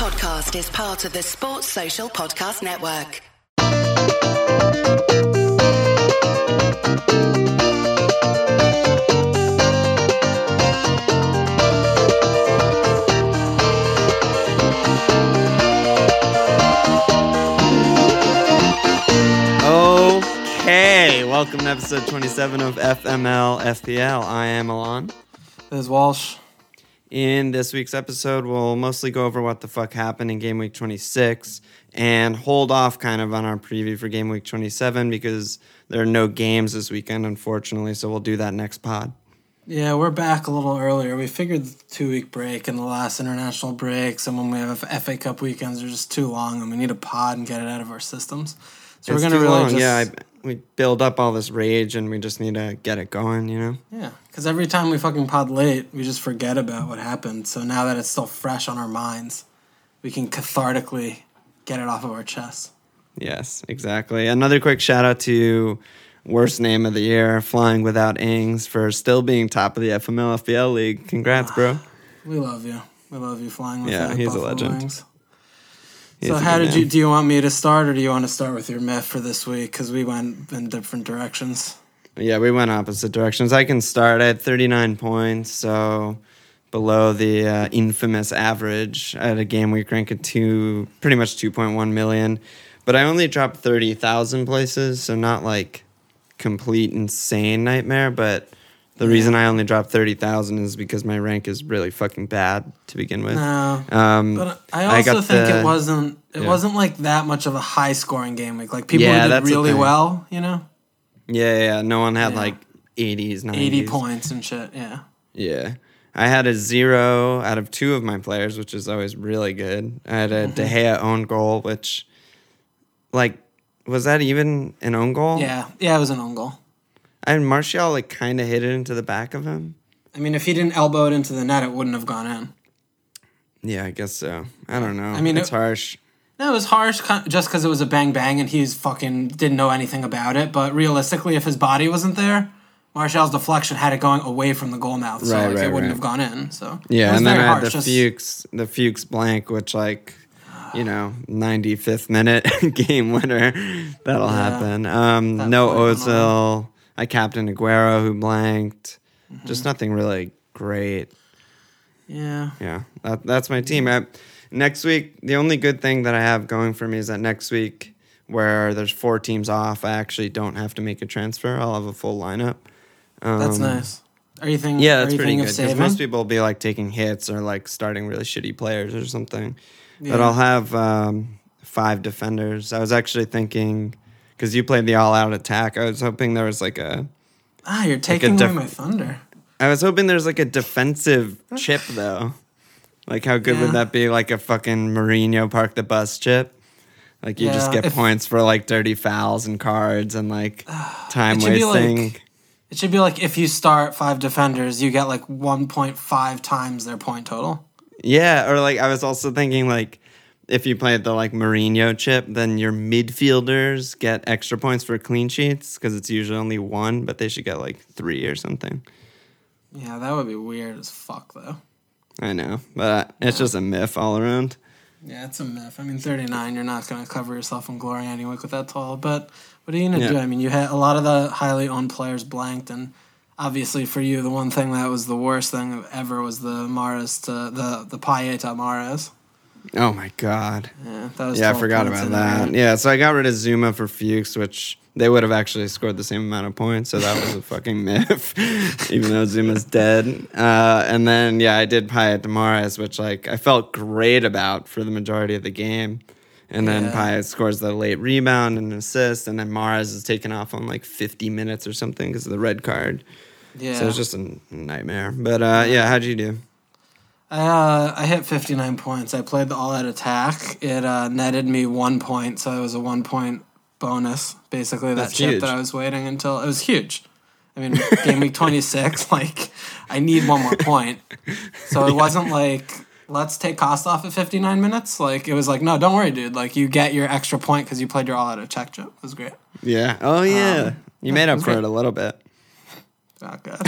podcast is part of the Sports Social Podcast Network. Okay, welcome to episode 27 of FML FPL. I am Alon. This is Walsh. In this week's episode, we'll mostly go over what the fuck happened in game week 26 and hold off kind of on our preview for game week 27 because there are no games this weekend, unfortunately. So we'll do that next pod. Yeah, we're back a little earlier. We figured the two week break and the last international breaks, and when we have FA Cup weekends, are just too long, and we need a pod and get it out of our systems. So It's we're gonna really long. just yeah, I, we build up all this rage and we just need to get it going, you know? yeah, because every time we fucking pod late, we just forget about what happened. So now that it's still fresh on our minds, we can cathartically get it off of our chest. Yes, exactly. Another quick shout out to worst name of the year, Flying Without Ings, for still being top of the FML FPL league. Congrats, bro. We love you. We love you flying with Yeah, he's a legend. Wings. So how did you? Do you want me to start, or do you want to start with your myth for this week? Because we went in different directions. Yeah, we went opposite directions. I can start. I had 39 points, so below the uh, infamous average. I had a game week rank of two, pretty much 2.1 million, but I only dropped 30,000 places, so not like complete insane nightmare. But the reason I only dropped 30,000 is because my rank is really fucking bad to begin with. No, Um, but I also got think the- it wasn't. It yeah. wasn't like that much of a high scoring game week. Like people Yeah, did really well, you know, Yeah, yeah, no one had Yeah. like 80s, 90s. eighty points and shit. Yeah, Yeah. I had a zero out of two of my players, which is always really good. I had a Mm-hmm. De Gea own goal, which, like, was that even an own goal? yeah, yeah. It was an own goal. Had Martial, like, kind of hit it into the back of him. I mean, if he didn't elbow it into the net, it wouldn't have gone in. Yeah, I guess so. I don't know. I mean, it's it- harsh. No, it was harsh just because it was a bang bang and he's fucking didn't know anything about it. But realistically, if his body wasn't there, Martial's deflection had it going away from the goal mouth, so Right, like, right, it wouldn't right. have gone in. So Yeah, and then I had harsh, the just- Fuchs, the Fuchs blank, which, like, you know, 95th minute game winner. That'll happen. Um, That no Ozil. I captain Aguero, who blanked. Mm-hmm. Just nothing really great. Yeah, Yeah, that, that's my team. I, next week, the only good thing that I have going for me is that next week, where there's four teams off, I actually don't have to make a transfer. I'll have a full lineup. that's Um, nice. Are you thinking? Yeah, that's pretty good. Because most people will be like taking hits or like starting really shitty players or something. But I'll have um, five defenders. I was actually thinking because you played the all-out attack. I was hoping there was like a. ah, you're taking def- away my thunder. I was hoping there's like a defensive chip though. Like how good Yeah. would that be? Like a fucking Mourinho park the bus chip. Like you just get if- points for like dirty fouls and cards and like time It be like- wasting. It should be like if you start five defenders, you get like 1.5 times their point total. Yeah, or like I was also thinking like if you played the like Mourinho chip, then your midfielders get extra points for clean sheets because it's usually only one, but they should get like three or something. Yeah, that would be weird as fuck though. I know, but it's just a myth all around. Yeah, it's a myth. I mean, 39, you're not going to cover yourself in glory anyway with that tall. But what are you going to Yeah. do? I mean, you had a lot of the highly owned players blanked. And obviously for you, the one thing that was the worst thing ever was the Mahrez to the, the Payet to Mahrez. Oh my god. Yeah, Yeah, I forgot about that. there. Yeah, so I got rid of Zouma for Fuchs, which they would have actually scored the same amount of points. So that was a fucking myth, even though Zouma's dead. Uh, and then yeah, I did Payet Demares, which like I felt great about for the majority of the game. And then Yeah. Payet scores the late rebound and an assist, and then Mahrez is taken off on like 50 minutes or something because of the red card. Yeah. So it's just a nightmare. But uh, yeah, how'd you do? I, uh, I hit 59 points. I played the all out attack. It uh, netted me one point, so it was a one point bonus. Basically, that That's chip huge. that I was waiting until it was huge. I mean, game week 26, like, I need one more point. So it wasn't like, let's take Costa off at 59 minutes. Like, it was like, no, don't worry, dude. Like, you get your extra point because you played your all out attack chip. It was great. Yeah. Oh yeah. you made up for great. it a little bit. Not good.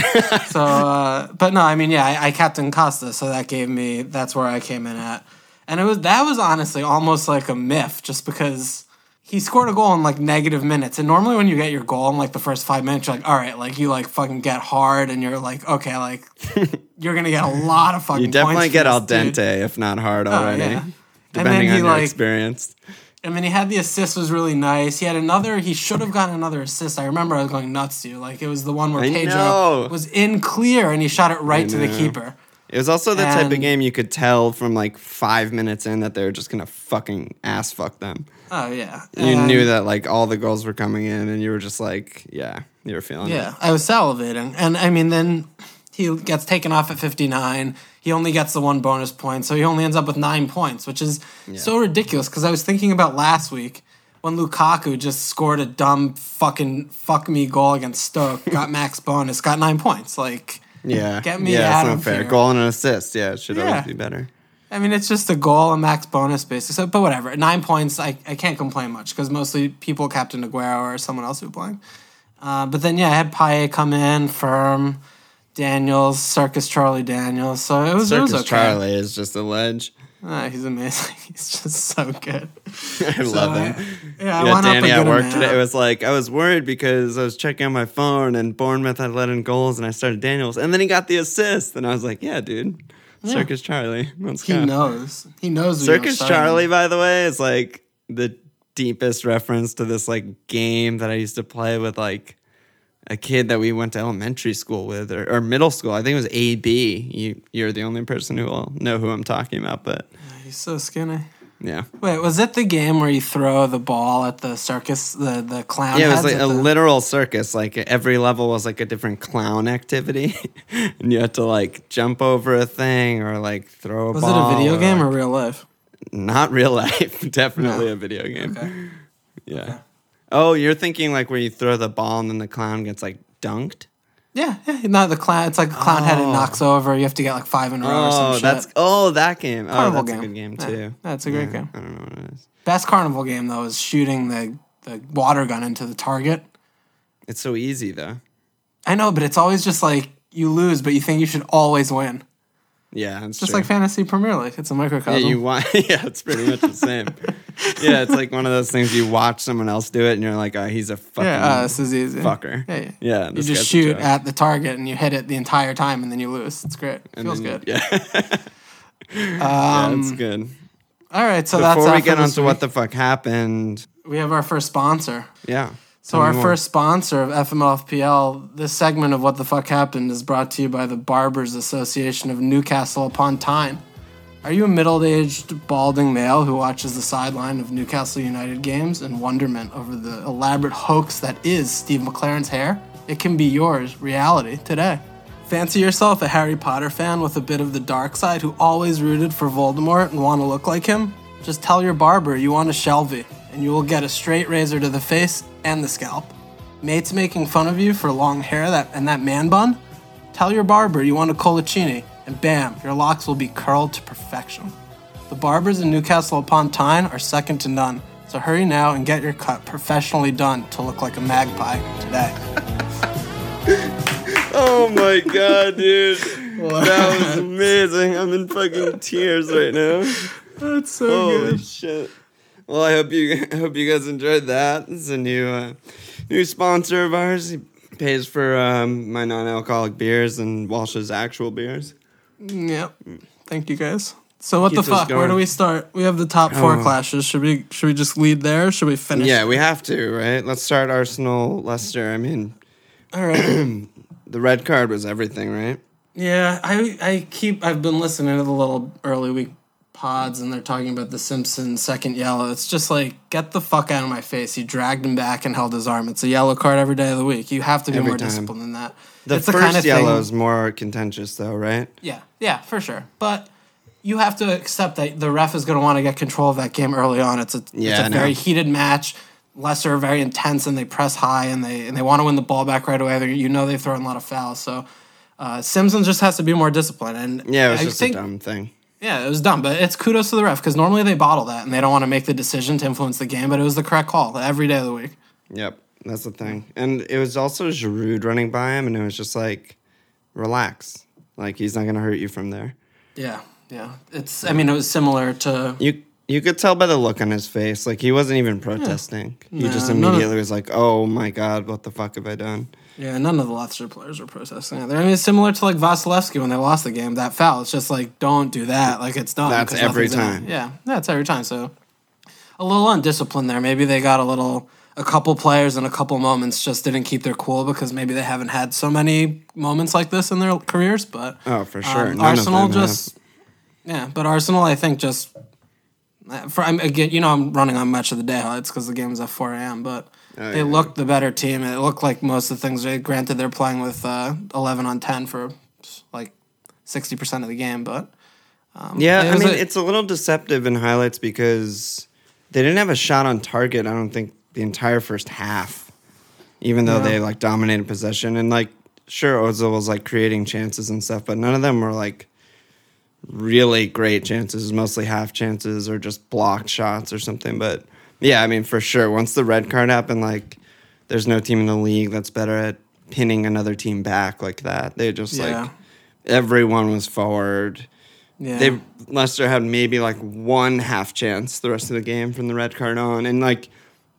so, uh, but no, I mean, yeah, I, I captain Costa, so that gave me that's where I came in at. And it was that was honestly almost like a myth, just because he scored a goal in like negative minutes. And normally when you get your goal in like the first five minutes, you're like, all right, like you like fucking get hard and you're like, okay, like you're gonna get a lot of fucking You definitely get this al dude. dente, if not hard already. Oh, yeah. And Depending on he, your like- experience. And mean, he had the assist was really nice. He had another. He should have gotten another assist. I remember I was going nuts to you. Like it was the one where I Pedro know. was in clear and he shot it right to the keeper. It was also the type of game you could tell from like five minutes in that they were just gonna fucking ass fuck them. Oh yeah, You And- knew that like all the goals were coming in, and you were just like, yeah, you were feeling it. Yeah, I was salivating, and I mean, then he gets taken off at fifty nine. He only gets the one bonus point, so he only ends up with nine points, which is so ridiculous. Because I was thinking about last week when Lukaku just scored a dumb fucking fuck me goal against Stoke, got max bonus, got nine points. Like, Yeah, Get me yeah, out of fair. here. Goal and an assist. Yeah, it should Yeah. always be better. I mean, it's just a goal, a max bonus basis. So, but whatever, nine points, I, I can't complain much because mostly people Captain Aguero or someone else who playing. Uh, but then yeah, I had Payet come in, Firm, Daniels, Circus Charlie Daniels. So it was it was Circus okay. Charlie is just a ledge. Ah, he's amazing. He's just so good. I love him. Yeah, I Yeah, went Danny at work amount. today. It was like I was worried because I was checking on my phone and Bournemouth had let in goals and I started Daniels and then he got the assist and I was like, yeah, dude, Circus Charlie, let's he go. knows. He knows. Circus. Charlie, by the way, is like the deepest reference to this like game that I used to play with like a kid that we went to elementary school with or, or middle school. I think it was AB. You you're the only person who will know who I'm talking about, but He's so skinny. yeah. Wait, was it the game where you throw the ball at the circus, the the clown? Yeah, it was like a the- literal circus. Like every level was like a different clown activity, and you had to like jump over a thing or like throw a Was ball. it a video game like- or real life? not real life? Definitely No. a video game. Okay. Yeah. Oh, you're thinking like where you throw the ball and then the clown gets like dunked. Yeah, yeah. Not the clown. It's like a clown head and Oh. knocks over. You have to get like five in a row or some Oh, shit. that's oh that game. Oh, Carnival that's game. a good game Yeah, too. that's a great Yeah, game. I don't know what it is. Best carnival game though is shooting the the water gun into the target. It's so easy though. I know, but it's always just like you lose, but you think you should always win. Yeah, it's Just true. like fantasy Premier League. It's a Yeah, microcosm. you want. Yeah, it's pretty much the same. yeah, it's like one of those things you watch someone else do it, and you're like, oh, he's a fucking yeah, uh, this is easy. fucker. Yeah, yeah. Yeah, You just shoot at the target and you hit it the entire time, and then you lose. It's great. And Feels then- good. Yeah, yeah, Um, it's good. All right, so that's Before we get on to what the fuck happened, we have our first sponsor. yeah. So our first sponsor of FMLFPL, this segment of What the Fuck Happened is brought to you by the Barbers Association of Newcastle upon Tyne. Are you a middle-aged, balding male who watches the sideline of Newcastle United games in wonderment over the elaborate hoax that is Steve McClaren's hair? It can be yours, reality, today. Fancy yourself a Harry Potter fan with a bit of the dark side who always rooted for Voldemort and want to look like him? Just tell your barber you want a Shelvey, and you will get a straight razor to the face and the scalp. Mates making fun of you for long hair that and that man bun? Tell your barber you want a Coloccini, and bam, your locks will be curled to perfection. The barbers in Newcastle upon Tyne are second to none, so hurry now and get your cut professionally done to look like a magpie today. Oh my god, dude. That was amazing. I'm in fucking tears right now. That's so Holy shit. Well, I hope you I hope you guys enjoyed that. Is a new uh, new sponsor of ours. He pays for um, my non-alcoholic beers and Walsh's actual beers. Yep. Thank you guys. So what the Keeps us fuck? Where do we start? We have the top four Oh. clashes. Should we should we just lead there? Should we finish? Yeah, we have to, right? Let's start Arsenal Leicester. I mean, All right. the red card was everything, right? Yeah, I I keep I've been listening to the little early week pods and they're talking about the Simpson's second yellow. It's just like get the fuck out of my face. He dragged him back and held his arm. It's a yellow card every day of the week. You have to be Every more time. disciplined than that. The it's first the kind of yellow thing- is more contentious, though, right? Yeah, yeah, for sure. But you have to accept that the ref is going to want to get control of that game early on. It's a Yeah, it's a very heated match. Leicester, very intense and they press high and they and they want to win the ball back right away. They're, you know they've thrown a lot of fouls. So uh, Simpson just has to be more disciplined. And Yeah, it was I just think, a dumb thing. Yeah, it was dumb, but it's kudos to the ref because normally they bottle that and they don't want to make the decision to influence the game. But it was the correct call every day of the week. Yep, that's the thing. And it was also Giroud running by him, and it was just like, relax. Like, he's not going to hurt you from there. Yeah, Yeah, it's. I mean, it was similar to. You you could tell by the look on his face, like he wasn't even protesting. He just Nah, of- immediately was like, "Oh my god, what the fuck have I done?" Yeah, none of the Leicester players were protesting either. I mean, it's similar to like Wasilewski when they lost the game. That foul, it's just like don't do that. Like it's done. That's every nothing's in it. time. Yeah, that's every time. So a little undisciplined there. Maybe they got a little. A couple players in a couple moments just didn't keep their cool because maybe they haven't had so many moments like this in their careers. But Oh, for sure. um, Arsenal them have. just yeah, but Arsenal I think just uh, for I'm, again you know I'm running on match of the day highlights because the game was at 4 a.m. But Oh, they yeah. looked the better team. It looked like most of the things. They granted they're playing with uh, 11 on 10 for like 60 percent of the game, but Yeah, I mean, a- it's a little deceptive in highlights because they didn't have a shot on target. I don't think the entire first half, even though Yeah. they like dominated possession and like sure Ozil was like creating chances and stuff, but none of them were like really great chances. Mostly half chances or just blocked shots or something. But yeah, I mean, for sure, once the red card happened, like there's no team in the league that's better at pinning another team back like that. They just Yeah. like everyone was forward. yeah, They Leicester had maybe like one half chance the rest of the game from the red card on, and like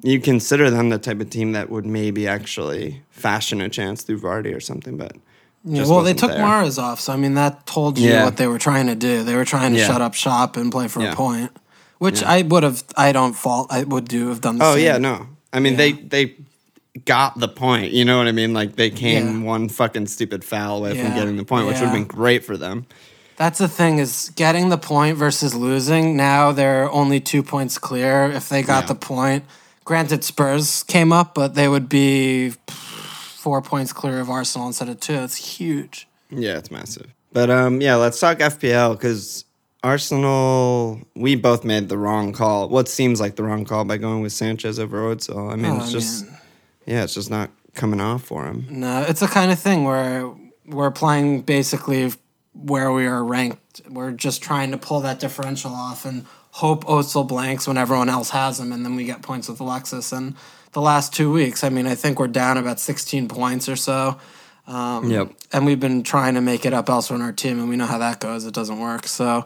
you consider them the type of team that would maybe actually fashion a chance through Vardy or something, but yeah. Well, they took there. Mahrez off, so I mean that told you Yeah. what they were trying to do. They were trying to Yeah. shut up shop and play for a point, which I would have. I don't fault. I would do have done. The Oh same. yeah, no. I mean they Yeah. they got the point. You know what I mean? Like they came Yeah. one fucking stupid foul away from getting the point, which would have been great for them. That's the thing is getting the point versus losing. Now they're only two points clear. If they got Yeah. the point, granted Spurs came up, but they would be four points clear of Arsenal instead of two. It's huge. Yeah, it's massive. But um, yeah, let's talk FPL because Arsenal. We both made the wrong call. What seems like the wrong call by going with Sanchez over Ozil. I mean, Oh, it's just man. yeah, it's just not coming off for him. No, it's the kind of thing where we're playing basically where we are ranked. We're just trying to pull that differential off and hope Ozil blanks when everyone else has him, and then we get points with Alexis. And the last two weeks, I mean, I think we're down about 16 points or so. Um, Yep. And we've been trying to make it up elsewhere in our team, and we know how that goes. It doesn't work. So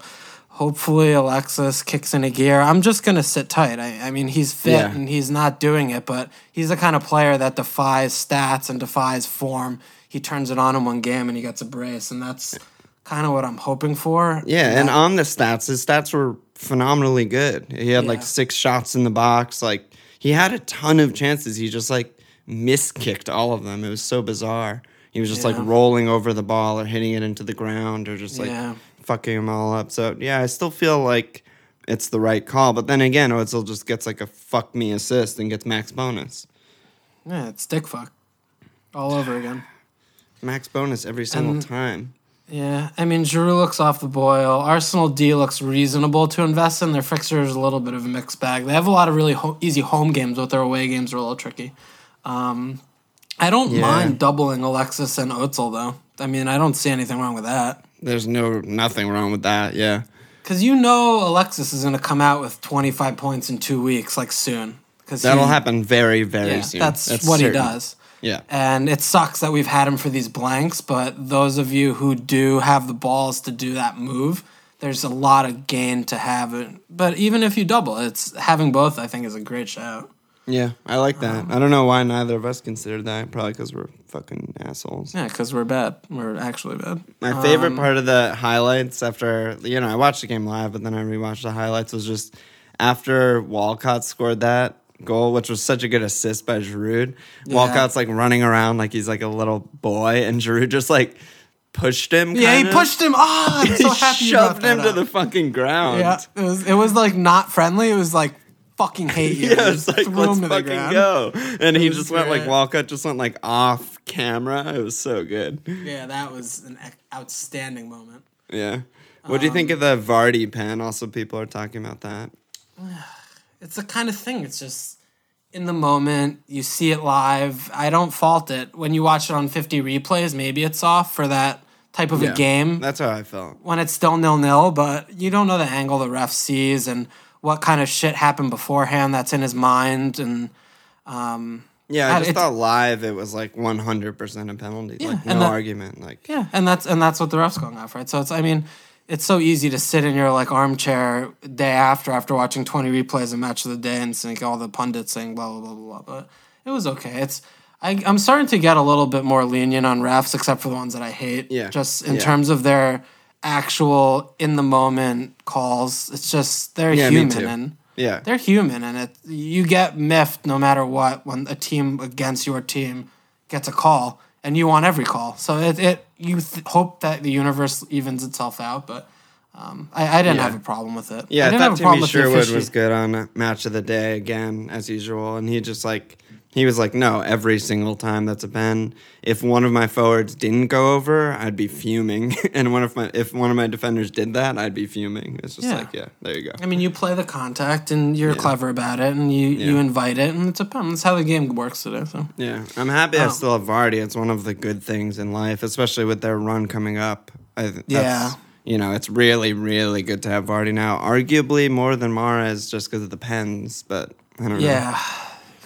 hopefully Alexis kicks into gear. I'm just going to sit tight. I, I mean, he's fit Yeah. and he's not doing it, but he's the kind of player that defies stats and defies form. He turns it on in one game and he gets a brace, and that's kind of what I'm hoping for. Yeah, and on the stats, his stats were phenomenally good. He had like six shots in the box. Like he had a ton of chances. He just like miskicked all of them. It was so bizarre. He was just like rolling over the ball or hitting it into the ground or just like Yeah. Fucking them all up. So yeah, I still feel like it's the right call. But then again, Ozil just gets like a fuck me assist and gets max bonus. Yeah, it's dick fuck all over again. Max bonus every single And- time. Yeah, I mean, Giroud looks off the boil. Arsenal D looks reasonable to invest in. Their fixture is a little bit of a mixed bag. They have a lot of really ho- easy home games, but their away games are a little tricky. Um, I don't Yeah. mind doubling Alexis and Ozil though. I mean, I don't see anything wrong with that There's no nothing wrong with that. Yeah. because you know Alexis is going to come out with twenty five points in two weeks, like soon. Because That'll happen very, very Yeah, soon. that's, what certain. he does. Yeah. And it sucks that we've had him for these blanks, but those of you who do have the balls to do that move, there's a lot of gain to have it. But even if you double, it's having both. I think is a great shout. Yeah, I like that. Um, I don't know why neither of us considered that. Probably because we're fucking assholes. Yeah, because we're bad. We're actually bad. My favorite Um, part of the highlights after you know I watched the game live, but then I rewatched the highlights was just after Walcott scored that goal, which was such a good assist by Giroud. Walcott's like running around like he's like a little boy, and Giroud just like pushed him. Yeah, he kinda. pushed him. Oh, I'm so he happy brought shoved him to up. the fucking ground. Yeah, it was. It was like not friendly. It was like fucking hate you. Yeah, it's like let's him to the fucking go. And he was just went like. Walcott just went like off camera. It was so good. Yeah, that was an outstanding moment. Yeah. What do you Um, think of the Vardy pen? Also, people are talking about that. it's the kind of thing. It's just in the moment. You see it live. I don't fault it. When you watch it on 50 replays, maybe it's off for that type of Yeah, a game That's how I felt. when it's still nil nil. But you don't know the angle the ref sees and what kind of shit happened beforehand that's in his mind. And um, Yeah, I just thought live it was like 100% a penalty. like, no that- argument. Like, yeah, and that's and that's what the ref's going off, right? So it's I mean. it's so easy to sit in your like armchair day after after watching 20 replays of match of the day and think all the pundits saying blah blah blah blah blah. But it was okay. It's I, I'm starting to get a little bit more lenient on refs, except for the ones that I hate. Yeah. Just in Yeah. terms of their actual in the moment calls. It's just they're Yeah, human and Yeah. they're human and it you get miffed no matter what when a team against your team gets a call and you want every call so it, it you th- hope that the universe evens itself out but um, I, I didn't Yeah. have a problem with it Yeah, I, didn't thought have a problem Timmy Sherwood was good on match of the day again, as usual, and he just like he was like, no, every single time that's a pen. If one of my forwards didn't go over, I'd be fuming, and one of my if one of my defenders did that, I'd be fuming. It's just Yeah. like, yeah, there you go. I mean, you play the contact and you're clever about it, and you, you Yeah. invite it, and it's a pen. That's how the game works today. So Yeah, I'm happy I Um, still have Vardy. It's one of the good things in life, especially with their run coming up. I, th- Yeah. You know, it's really, really good to have Vardy now. Arguably more than Mahrez just because of the pens, but I don't know. yeah,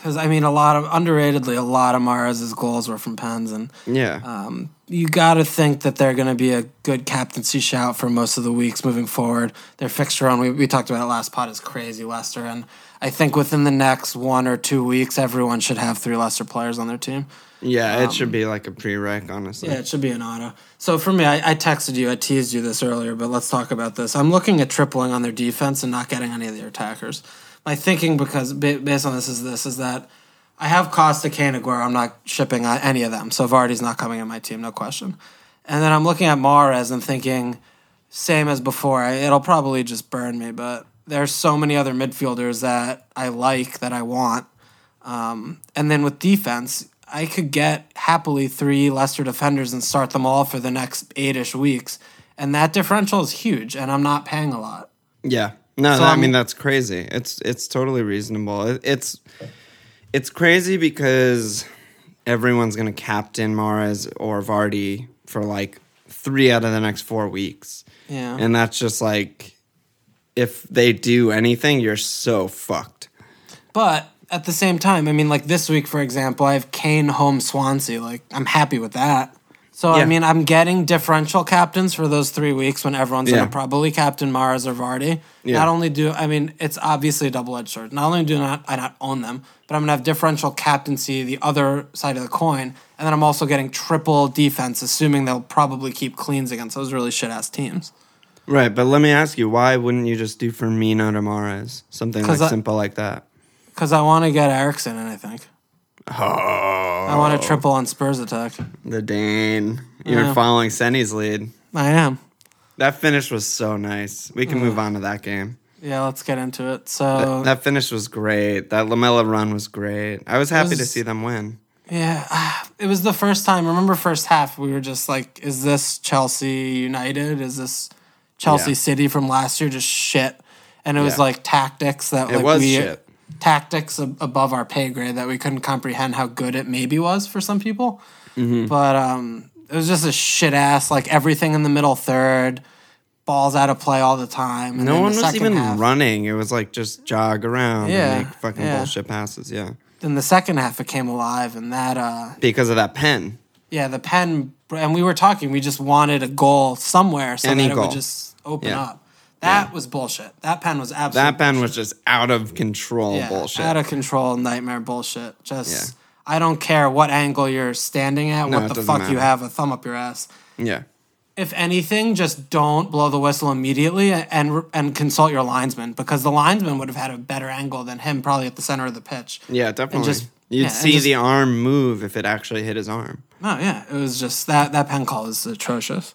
because I mean, a lot of underratedly, a lot of Mahrez' goals were from pens, and Yeah. Um, you got to think that they're going to be a good captaincy shout for most of the weeks moving forward. Their fixture on we, we talked about it last pot is crazy, Leicester, and I think within the next one or two weeks, everyone should have three Leicester players on their team. yeah, it should be like a prereq, honestly. um, Yeah, it should be an auto. So for me, I, I texted you, I teased you this earlier, but let's talk about this. I'm looking at tripling on their defense and not getting any of their attackers. My thinking, because based on this, is this is that I have Costa, Kane, Aguero. I'm not shipping any of them, so Vardy's not coming in my team, no question. And then I'm looking at Mahrez and thinking, same as before. It'll probably just burn me, but there's so many other midfielders that I like that I want. Um, and then with defense, I could get happily three Leicester defenders and start them all for the next eight ish weeks. And that differential is huge, and I'm not paying a lot. Yeah. No, So that- I mean that's crazy. It's it's totally reasonable. It, it's it's crazy because everyone's gonna captain Mahrez or Vardy for like three out of the next four weeks, Yeah. and that's just like if they do anything, you're so fucked. But at the same time, I mean, like this week, for example, I have Kane home Swansea. Like, I'm happy with that. So, I mean, I'm getting differential captains for those three weeks when everyone's Yeah. to probably captain Mahrez or Vardy. Yeah. Not only do, I mean, it's obviously a double edged sword. Not only do not I not own them, but I'm to have differential captaincy the other side of the coin. And then I'm also getting triple defense, assuming they'll probably keep cleans against those really shit ass teams. Right, but let me ask you, why wouldn't you just do Firmino to Mahrez? Something like I- simple like that. Because I want to get Eriksen and I think. Oh, I want a triple on Spurs attack. the Dane. You're Yeah. following Senny's lead. I am. That finish was so nice. We can move on to that game. Yeah, let's get into it. So that finish was great. That Lamela run was great. I was happy to was- see them win. yeah, ah, it was the first time. Remember, first half we were just like, "Is this Chelsea United? Is this Chelsea Yeah. City from last year? Just shit." And it was Yeah. like tactics that It like was we shit. Tactics ab- above our pay grade that we couldn't comprehend how good it maybe was for some people. Mm-hmm. But um, it was just a shit ass like everything in the middle third, balls out of play all the time. And No one was even half- running. It was like just jog around Yeah, and make fucking yeah. bullshit passes. Yeah. Then the second half it came alive, and that uh, Because of that pen. Yeah, the pen, and we were talking. We just wanted a goal somewhere so Any that it goal. would just open Yeah. up. That was bullshit. That pen was absolutely That pen was just out of control yeah, bullshit. out of control, nightmare bullshit. Just Yeah. I don't care what angle you're standing at, No, what the fuck you have a thumb up your ass. yeah. If anything, just don't blow the whistle immediately and and consult your linesman because the linesman would have had a better angle than him, probably at the center of the pitch. Yeah, definitely. just- You'd yeah, see just- the arm move if it actually hit his arm. Oh yeah, it was just that that pen call is atrocious.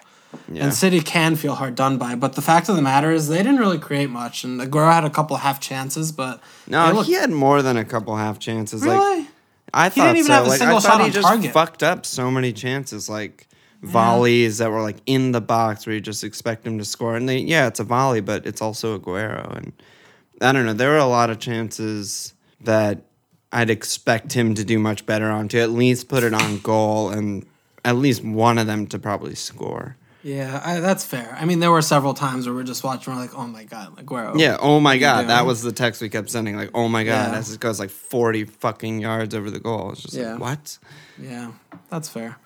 Yeah. And City can feel hard done by, but the fact of the matter is they didn't really create much. And Aguero had a couple half chances, but no, looked- he had more than a couple half chances. Like really. I He thought didn't even so. have a like single I thought shot he just target. fucked up so many chances, like volleys that were like in the box where you just expect him to score. And they, yeah, it's a volley, but it's also Aguero. And I don't know. There were a lot of chances that I'd expect him to do much better on to at least put it on goal and at least one of them to probably score. Yeah, I, that's fair. I mean, there were several times where we're just watching, we're like, oh my god, Aguero. Yeah. Oh my god, that was the text we kept sending. Like, oh my god, Yeah. as it goes like forty fucking yards over the goal. It's just Yeah. like what? yeah, that's fair.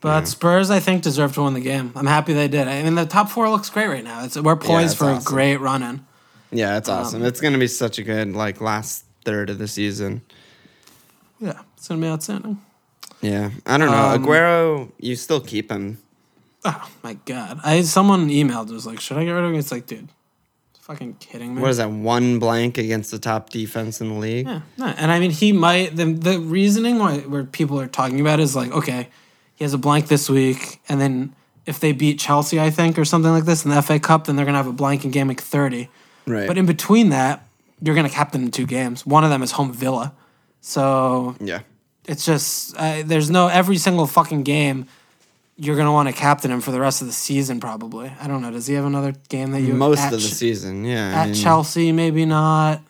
But Spurs, I think, deserve to win the game. I'm happy they did. I mean, the top four looks great right now. It's, we're poised it's for awesome. a great run in. Yeah, it's awesome. Um, it's gonna be such a good like last third of the season. Yeah, it's gonna be outstanding. Yeah, I don't know. Um, Aguero, you still keep him. Oh my god! I someone emailed was like, should I get rid of him? It's like, dude, fucking kidding me. What is that? One blank against the top defense in the league. Yeah, no, and I mean, he might. The the reasoning why where people are talking about is like, okay, he has a blank this week, and then if they beat Chelsea, I think, or something like this in the FA Cup, then they're gonna have a blank in game week thirty. Right. But in between that, you're gonna captain in two games. One of them is home Villa, so yeah. it's just uh, there's no every single fucking game. You're gonna want to captain him for the rest of the season, probably. I don't know. Does he have another game that you Most of the Ch- season, yeah. I at mean, Chelsea, maybe not.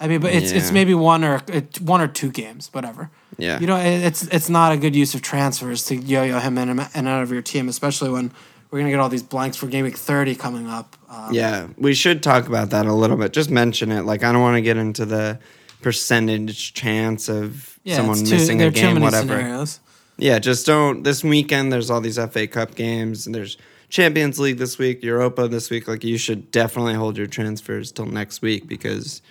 I mean, but it's it's maybe one or it, one or two games, whatever. Yeah. You know, it, it's it's not a good use of transfers to yo-yo him in and out of your team, especially when we're gonna get all these blanks for game week thirty coming up. Um, Yeah, we should talk about that a little bit. Just mention it. Like, I don't want to get into the percentage chance of yeah, someone too, missing a game, whatever. scenarios. Yeah, just don't. This weekend, there's all these FA Cup games, and there's Champions League this week, Europa this week. Like, you should definitely hold your transfers till next week because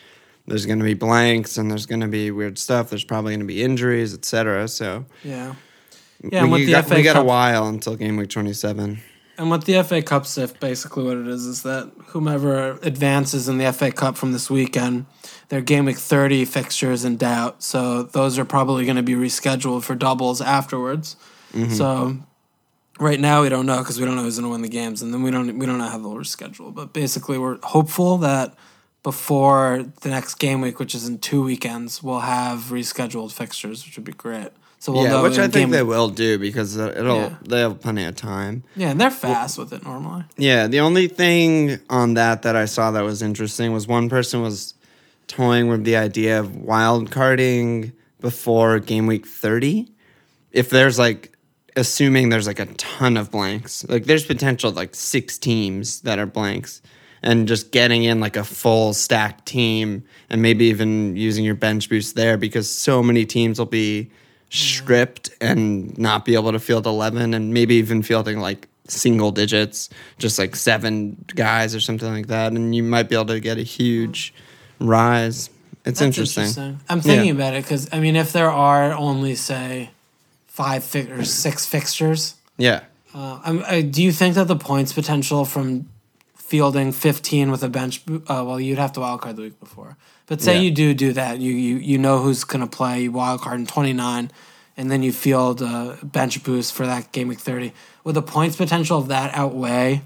there's going to be blanks and there's going to be weird stuff. There's probably going to be injuries, etc. So, Yeah. Yeah, and we, with the got, FA we got a while until game week 27. And with the FA Cup stuff, basically what it is is that whomever advances in the FA Cup from this weekend, their game week 30 fixtures in doubt. So those are probably going to be rescheduled for doubles afterwards. Mm-hmm. So right now we don't know because we don't know who's going to win the games, and then we don't we don't know how they'll reschedule. But basically, we're hopeful that before the next game week, which is in two weekends, we'll have rescheduled fixtures, which would be great. So we'll yeah, which I think they week- will do because uh, it'll Yeah. they have plenty of time. Yeah, and they're fast with it normally. Yeah, the only thing on that that I saw that was interesting was one person was toying with the idea of wild carding before game week 30. If there's like assuming there's like a ton of blanks. Like there's potential like 6 teams that are blanks and just getting in like a full stack team and maybe even using your bench boost there because so many teams will be stripped and not be able to field 11 and maybe even fielding like single digits, just like seven guys or something like that. And you might be able to get a huge rise. It's That's interesting. I'm thinking Yeah. about it because I mean, if there are only say five fi- or six fixtures, Yeah. uh, I'm, I, do you think that the points potential from fielding 15 with a bench? Uh, well, you'd have to wild card the week before, but say Yeah. you do do that, you you you know who's gonna play. You wild card in 29, and then you field a bench boost for that game week 30. Would the points potential of that outweigh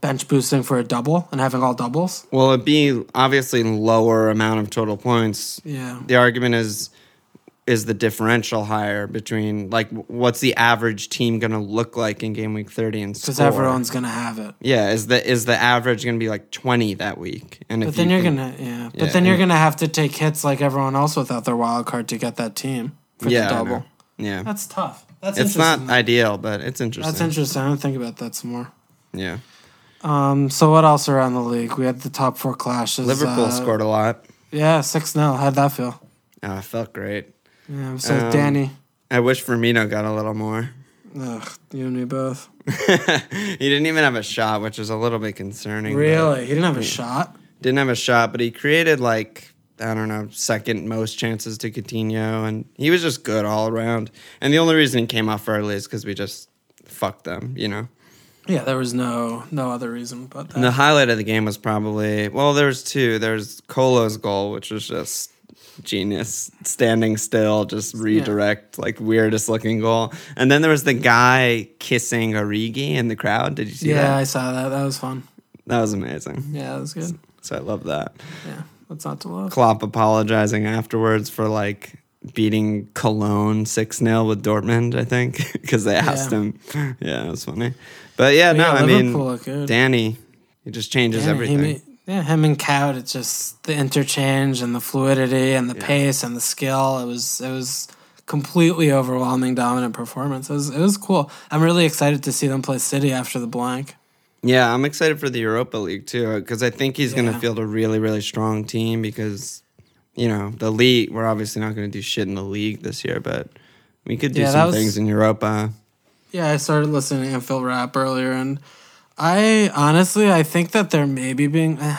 bench boosting for a double and having all doubles? Well, it'd be obviously lower amount of total points. Yeah. The argument is is the differential higher between like what's the average team going to look like in game week 30 and Because everyone's gonna have it. Yeah, is the is the average going to be like 20 that week? And But then you you're gonna yeah. But Yeah, then you're gonna have to take hits like everyone else without their wild card to get that team for yeah, the double. Yeah. That's tough. That's It's not ideal, but it's interesting. That's interesting. I don't think about that some more. Yeah. Um. So what else around the league? We had the top four clashes. Liverpool uh, scored a lot. Yeah, six 0 How'd that feel? Oh, it felt great. Yeah. So Um, Danny. I wish Firmino got a little more. Ugh, you and me both. he didn't even have a shot, which is a little bit concerning. Really? He didn't have a shot. didn't have a shot, but he created like I don't know second most chances to Coutinho, and he was just good all around. And the only reason he came off early is because we just fucked them, you know. Yeah, there was no no other reason but that. And the highlight of the game was probably well, there was two. There's Kolo's goal, which was just genius, standing still, just redirect, like weirdest looking goal. And then there was the guy kissing Origi in the crowd. Did you see that? yeah, I saw that. That was fun. That was amazing. Yeah, that was good. So I love that. Yeah, what's not to love? Klopp apologizing afterwards for like beating Cologne 6 0 with Dortmund, I think, because they asked Yeah. him. Yeah, it was funny. But yeah, no, yeah, I Liverpool mean. Danny, he just changes Yeah, everything. Yeah, him and Cowd, it's just the interchange and the fluidity and the pace and the skill. It was it was completely overwhelming, dominant performance. It was it was cool. I'm really excited to see them play City after the blank. yeah, I'm excited for the Europa League too, because I think he's going to field a really, really strong team because, you know, the league, we're obviously not going to do shit in the league this year, but we could do Yeah, some was- things in Europa. Yeah, I started listening to Anfield Wrap earlier, and I honestly I think that they're maybe being. eh,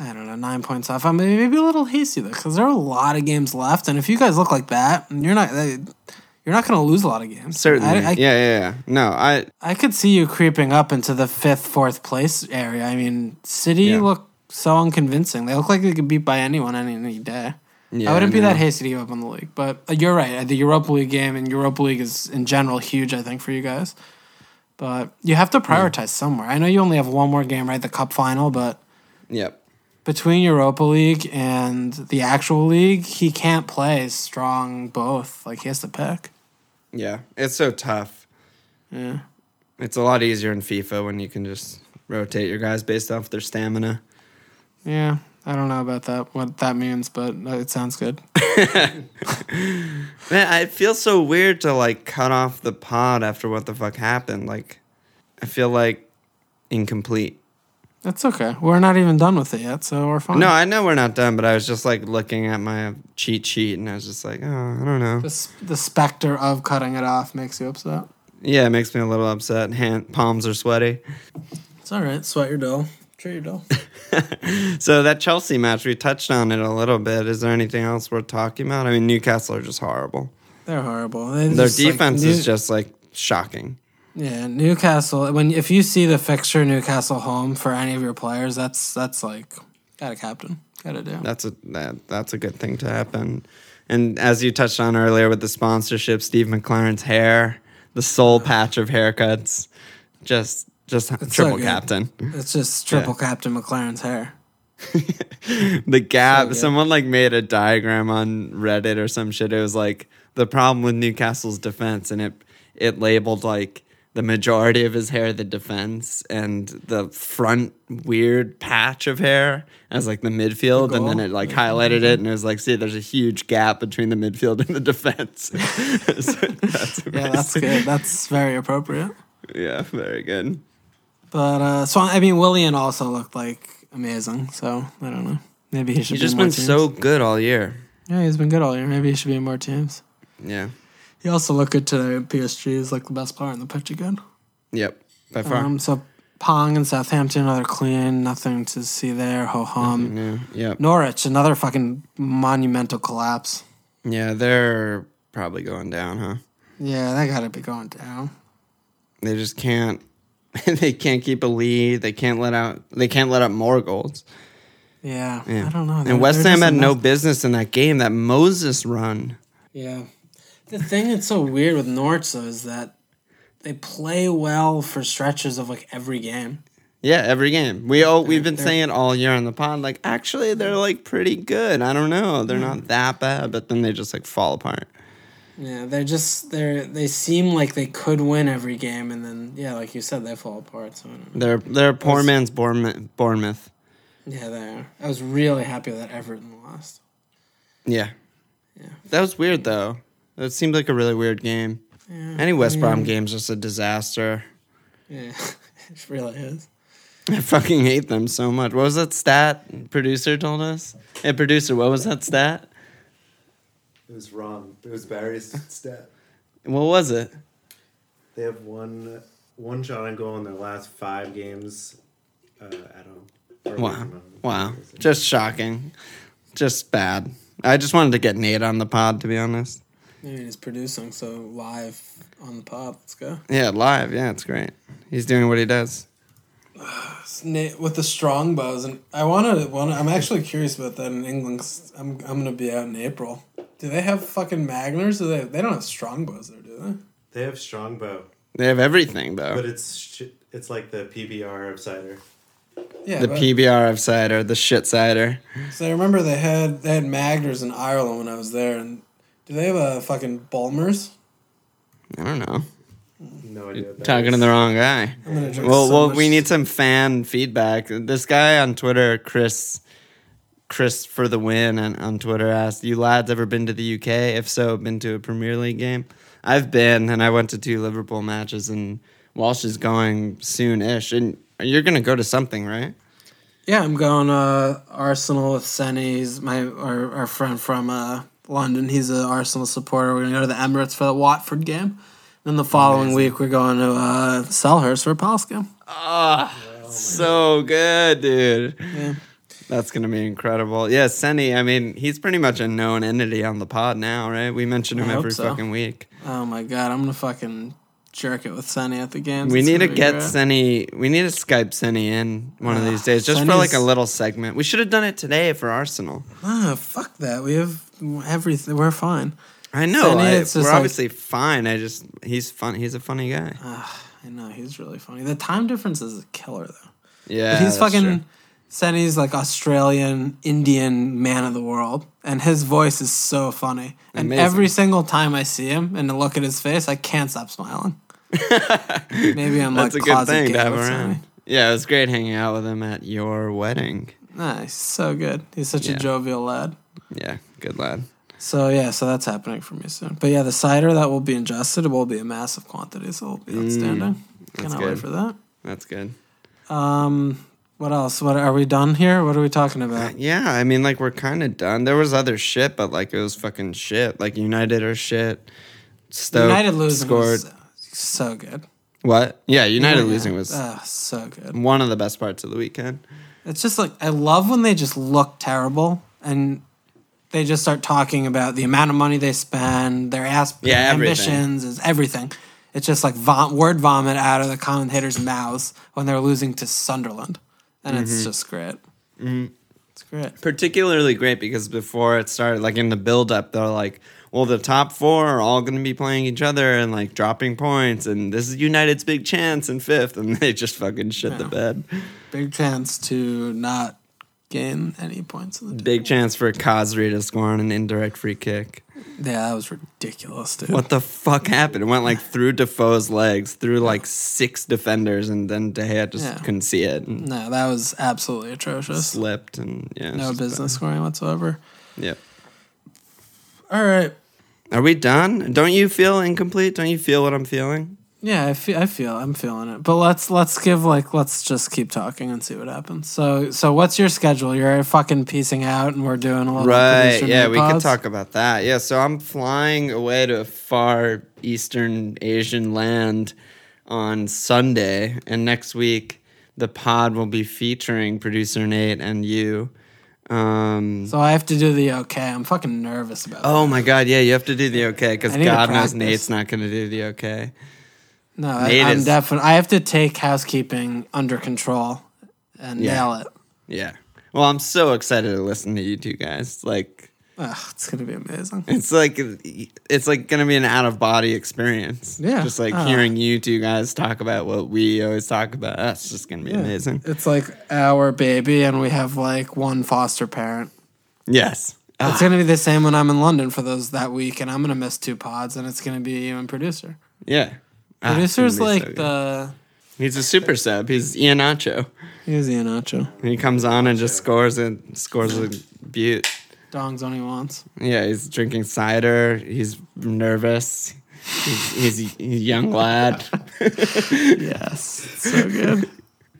I don't know, nine points off. I'm maybe a little hasty though, because there are a lot of games left, and if you guys look like that, you're not eh, you're not going to lose a lot of games. Certainly. I, I, yeah, yeah, yeah. No, I I could see you creeping up into the fifth, fourth place area. I mean, City Yeah. look so unconvincing. They look like they could beat by anyone any, day. yeah, I wouldn't be that hasty to give up on the league, but uh, you're right. The Europa League game and Europa League is in general huge, I think, for you guys. But you have to prioritize somewhere. I know you only have one more game, right? The cup final, but Yep. between Europa League and the actual league, he can't play strong both. Like he has to pick. Yeah. It's so tough. Yeah. It's a lot easier in FIFA when you can just rotate your guys based off their stamina. Yeah. I don't know about that, what that means, but it sounds good. Man, I feel so weird to like cut off the pod after what the fuck happened. Like, I feel like incomplete. That's okay. We're not even done with it yet, so we're fine. No, I know we're not done, but I was just like looking at my cheat sheet and I was just like, oh, I don't know. the, the specter of cutting it off makes you upset. Yeah, it makes me a little upset. Hand palms are sweaty. It's all right. Sweat your dough. Treat your dough. So that Chelsea match, we touched on it a little bit. Is there anything else worth talking about? I mean, Newcastle are just horrible. They're horrible. They Their just, like, defense New- is just like shocking. yeah. Newcastle. When if you see the fixture Newcastle home for any of your players, that's that's like got a captain. Got to do. That's a that, that's a good thing to happen. And as you touched on earlier with the sponsorship, Steve McClaren's hair, the soul patch of haircuts, just just so triple good. captain. It's just triple Captain McClaren's hair. the gap. good. someone like made a diagram on Reddit or some shit. It was like the problem with Newcastle's defense, and it it labeled like the majority of his hair the defense, and the front weird patch of hair as like the midfield, and then it like highlighted it, and it was like, see, there's a huge gap between the midfield and the defense. So that's Yeah, that's good. That's very appropriate. Yeah, very good. But uh, so I mean, Willian also looked like amazing. So I don't know. Maybe he should. He's be just more been teams. so good all year. Yeah, he's been good all year. Maybe he should be in more teams. Yeah. He also looked good today. PSG is like the best player in the pitch again. Yep. By far. Um, so Pong and Southampton, another clean, nothing to see there. Ho hum. yeah. Yep. Norwich, another fucking monumental collapse. Yeah, they're probably going down, huh? Yeah, they got to be going down. They just can't. they can't keep a lead. They can't let out. They can't let up more goals. Yeah, Yeah. I don't know. They're- And West Ham had no business in that game. That Moses run. Yeah. The thing that's so weird with though is that they play well for stretches of like every game. Yeah, every game. We oh, we've been they're- saying it all year on the pod. Like, actually, they're like pretty good. I don't know. They're not that bad, but then they just like fall apart. Yeah, they're just they're they seem like they could win every game, and then yeah, like you said, they fall apart. So I don't know. They're they're a poor Was- man's Bournemouth. Bournemouth. yeah, they are. I was really happy that Everton lost. Yeah. Yeah. That was weird though. That seemed like a really weird game. Yeah, Any West Brom mean- game's just a disaster. Yeah, it really is. I fucking hate them so much. What was that stat producer told us? Hey, producer, what was that stat? It was wrong. It was Barry's stat. What was it? They have one one shot on goal in their last five games uh, at home. Or Wow. Wow. Just shocking. Just bad. I just wanted to get Nate on the pod, to be honest. I mean, he's producing, so live on the pod. Let's go. Yeah, live. Yeah, it's great. He's doing what he does. Nate with the strong bows, and I want to. I'm actually curious about that in England. 'cause I'm I'm gonna be out in April. Do they have fucking Magners? Do they? They don't have strong bows there, do they? They have strongbow, They have everything, though. but it's sh- it's like the PBR of cider. Yeah, the but- PBR of cider, the shit cider. So I remember they had they had Magners in Ireland when I was there, and do they have a fucking Bulmers? I don't know. No idea. What that Talking to the wrong guy. I'm gonna drink Well, so well, much- we need some fan feedback. This guy on Twitter, Chris, Chris for the win, and on Twitter asked, "You lads ever been to the UK? If so, been to a Premier League game?" I've been, and I went to two Liverpool matches, and Walsh is going soon-ish, and you're gonna go to something, right? Yeah, I'm going uh, Arsenal with Senny. He's my our, our friend from uh, London. He's an Arsenal supporter. We're gonna go to the Emirates for the Watford game. And Then the following week we're going to uh, Selhurst for a Palace game. So good, dude. Yeah. That's gonna be incredible. Yeah, Senny. I mean, he's pretty much a known entity on the pod now, right? We mention him I every so. fucking week. Oh my god, I'm gonna fucking jerk it with Sunny at the games. We It's need to get great. Senny. We need to Skype Senny in one of these days, just for like a little segment. We should have done it today for Arsenal. Ah, fuck that. We have everything. We're fine. I know. Senny, I, it's we're like- obviously fine. I just he's fun. He's a funny guy. I know he's really funny. The time difference is a killer though. yeah, But he's fucking. true. Senny's like Australian Indian man of the world, and his voice is so funny. And Amazing. every single time I see him and look at his face, I can't stop smiling. Maybe I'm That's like a good closet thing to have around. Senny. Yeah, it was great hanging out with him at your wedding. Nice, so good. He's such Yeah. a jovial lad. Yeah, good lad. So yeah, so that's happening for me soon. But yeah, the cider that will be ingested it will be a massive quantity, so it'll be outstanding. Mm, Cannot good. wait for that. That's good. Um, what else? What are we done here? What are we talking about? Yeah, I mean, like we're kind of done. There was other shit, but like it was fucking shit. Like United are shit. Stoke United losing scored. was so good. what? Yeah, United Yeah. losing was Ah, so good. one of the best parts of the weekend. It's just like I love when they just look terrible and they just start talking about the amount of money they spend, their asp- Yeah, ambitions, is everything. It's just like vom- word vomit out of the commentators' mouths when they're losing to Sunderland, and Mm-hmm. it's just great. It's great. Particularly great because before it started, like in the build up, they're like, well, the top four are all going to be playing each other and like dropping points, and this is United's big chance in fifth, and they just fucking shit the bed. Big chance to not gain any points in the Big chance for Khazri to score on an indirect free kick. Yeah, that was ridiculous, dude. What the fuck happened? It went like through Defoe's legs, through like six defenders, and then De Gea just Yeah. couldn't see it and No, that was absolutely atrocious. slipped, and yeah, it's No just business scoring whatsoever. bad. Yeah. All right. Are we done? Don't you feel incomplete? Don't you feel what I'm feeling? Yeah, I feel, I feel I'm feeling it. But let's let's give like let's just keep talking and see what happens. So so what's your schedule? You're fucking piecing out and we're doing a little Right. Yeah, we could talk about that. Yeah, so I'm flying away to a far eastern Asian land on Sunday, and next week the pod will be featuring producer Nate and you. Um, So I have to do the okay. I'm fucking nervous about oh my God, yeah, you have to do the okay because I need to God knows. Nate's not going to do the okay. No, I, I'm is- definitely I have to take housekeeping under control and Yeah. nail it. Yeah. Well, I'm so excited to listen to you two guys. Like, it's gonna be amazing. it's like it's like gonna be an out of body experience. Yeah. Just like Oh. hearing you two guys talk about what we always talk about. That's just gonna be amazing. It's like our baby, and we have like one foster parent. Yes. Ah, It's gonna be the same when I'm in London for those that week, and I'm gonna miss two pods, and it's gonna be you and producer. yeah. Ah, it's Producer's gonna like so the He's a super sub. He's Iheanacho. he's Iheanacho. He comes on and just scores and scores a butte. Dongs only wants. Yeah, he's drinking cider. He's nervous. He's, he's a young lad. Yes, so good.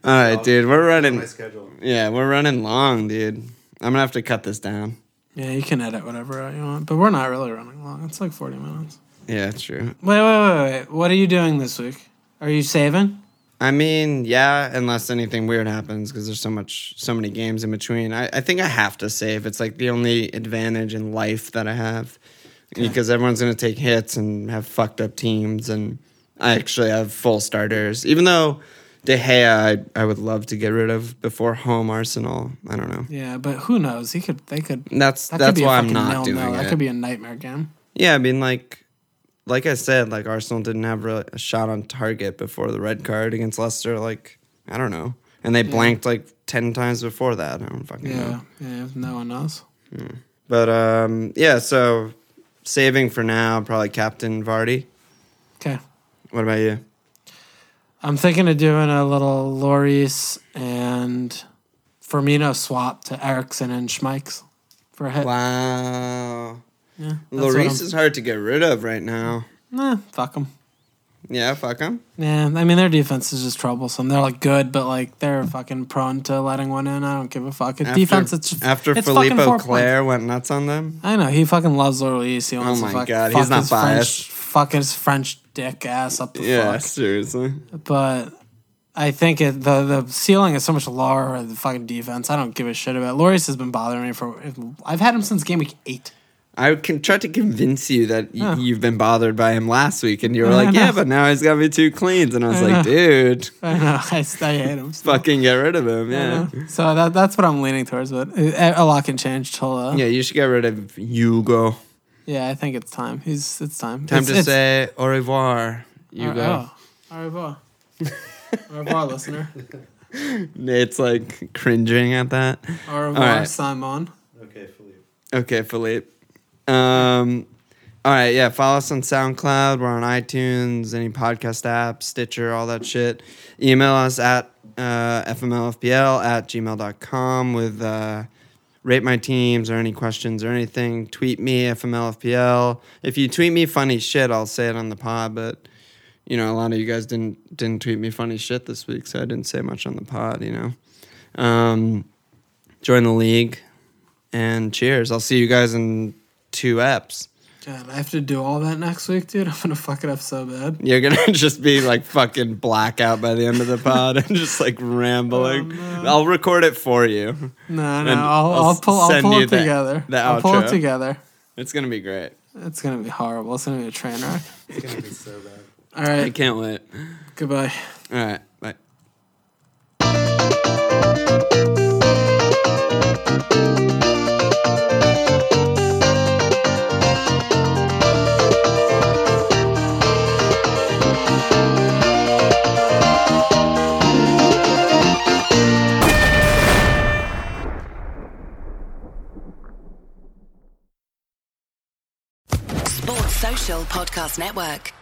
All right, dude. We're running. my schedule. Yeah, we're running long, dude. I'm gonna have to cut this down. Yeah, you can edit whatever you want, but we're not really running long. It's like 40 minutes. Yeah, true. Wait, wait, wait, wait. What are you doing this week? Are you saving? I mean, yeah, unless anything weird happens, because there's so much, so many games in between. I, I think I have to save. It's like the only advantage in life that I have, because everyone's gonna take hits and have fucked up teams, and I actually have full starters. Even though De Gea, I, I would love to get rid of before home Arsenal. I don't know. Yeah, but who knows? He could. They could. That's That could that's be why I'm not doing That could be a nightmare game. Yeah, I mean, like, like I said, like Arsenal didn't have really a shot on target before the red card against Leicester. Like, I don't know, and they blanked like ten times before that. I don't fucking Yeah, know. yeah. No one knows. But um, yeah. So saving for now, probably Captain Vardy. Okay. What about you? I'm thinking of doing a little Lloris and Firmino swap to Eriksen and Schmeichs for a hit. Wow, Yeah, Lloris is hard to get rid of right now. Nah, fuck them. Yeah, fuck him. Yeah, I mean their defense is just troublesome. They're like good, but like they're fucking prone to letting one in. I don't give a fuck. It's defense, it's just, after it's Philippe Auclair went nuts on them. I know he fucking loves Lloris. He wants Oh my to fuck, God, fuck he's not biased. French, fuck his French dick ass up the Yeah, fuck. seriously. But I think it, the the ceiling is so much lower. The fucking defense. I don't give a shit about. Lloris has been bothering me for. I've had him since game week eight. I can try to convince you that y- Huh. you've been bothered by him last week, and you were I like, "Yeah, but now he's got me two cleans," and I was I like, know. "Dude, I know. I, st- I hate him. fucking get rid of him." Yeah. So that that's what I'm leaning towards. But a, a lot can change till. Uh, yeah. You should get rid of Hugo. Yeah, I think it's time. He's it's time. Time It's- to it's- say au revoir, Oh, Hugo. oh, au revoir. au revoir, listener. Nate's like cringing at that. Au revoir, right. Simon. Okay, Philippe. Okay, Philippe. Um, all right, yeah. Follow us on SoundCloud. We're on iTunes, any podcast app, Stitcher, all that shit. Email us at uh, fmlfpl at gmail.com with uh, rate my teams or any questions or anything. Tweet me, fmlfpl. If you tweet me funny shit, I'll say it on the pod, but. You know, a lot of you guys didn't didn't tweet me funny shit this week, so I didn't say much on the pod. You know, um, join the league, and cheers. I'll see you guys in two eps. God, I have to do all that next week, dude. I'm gonna fuck it up so bad. You're gonna just be like fucking blackout by the end of the pod and just like rambling. Oh, no. I'll record it for you. No, no, I'll, I'll I'll pull, I'll pull you it the- together. the I'll pull it together. It's gonna be great. It's gonna be horrible. It's gonna be a train wreck. It's gonna be so bad. All right. I can't wait. goodbye. All right, bye. Podcast Network.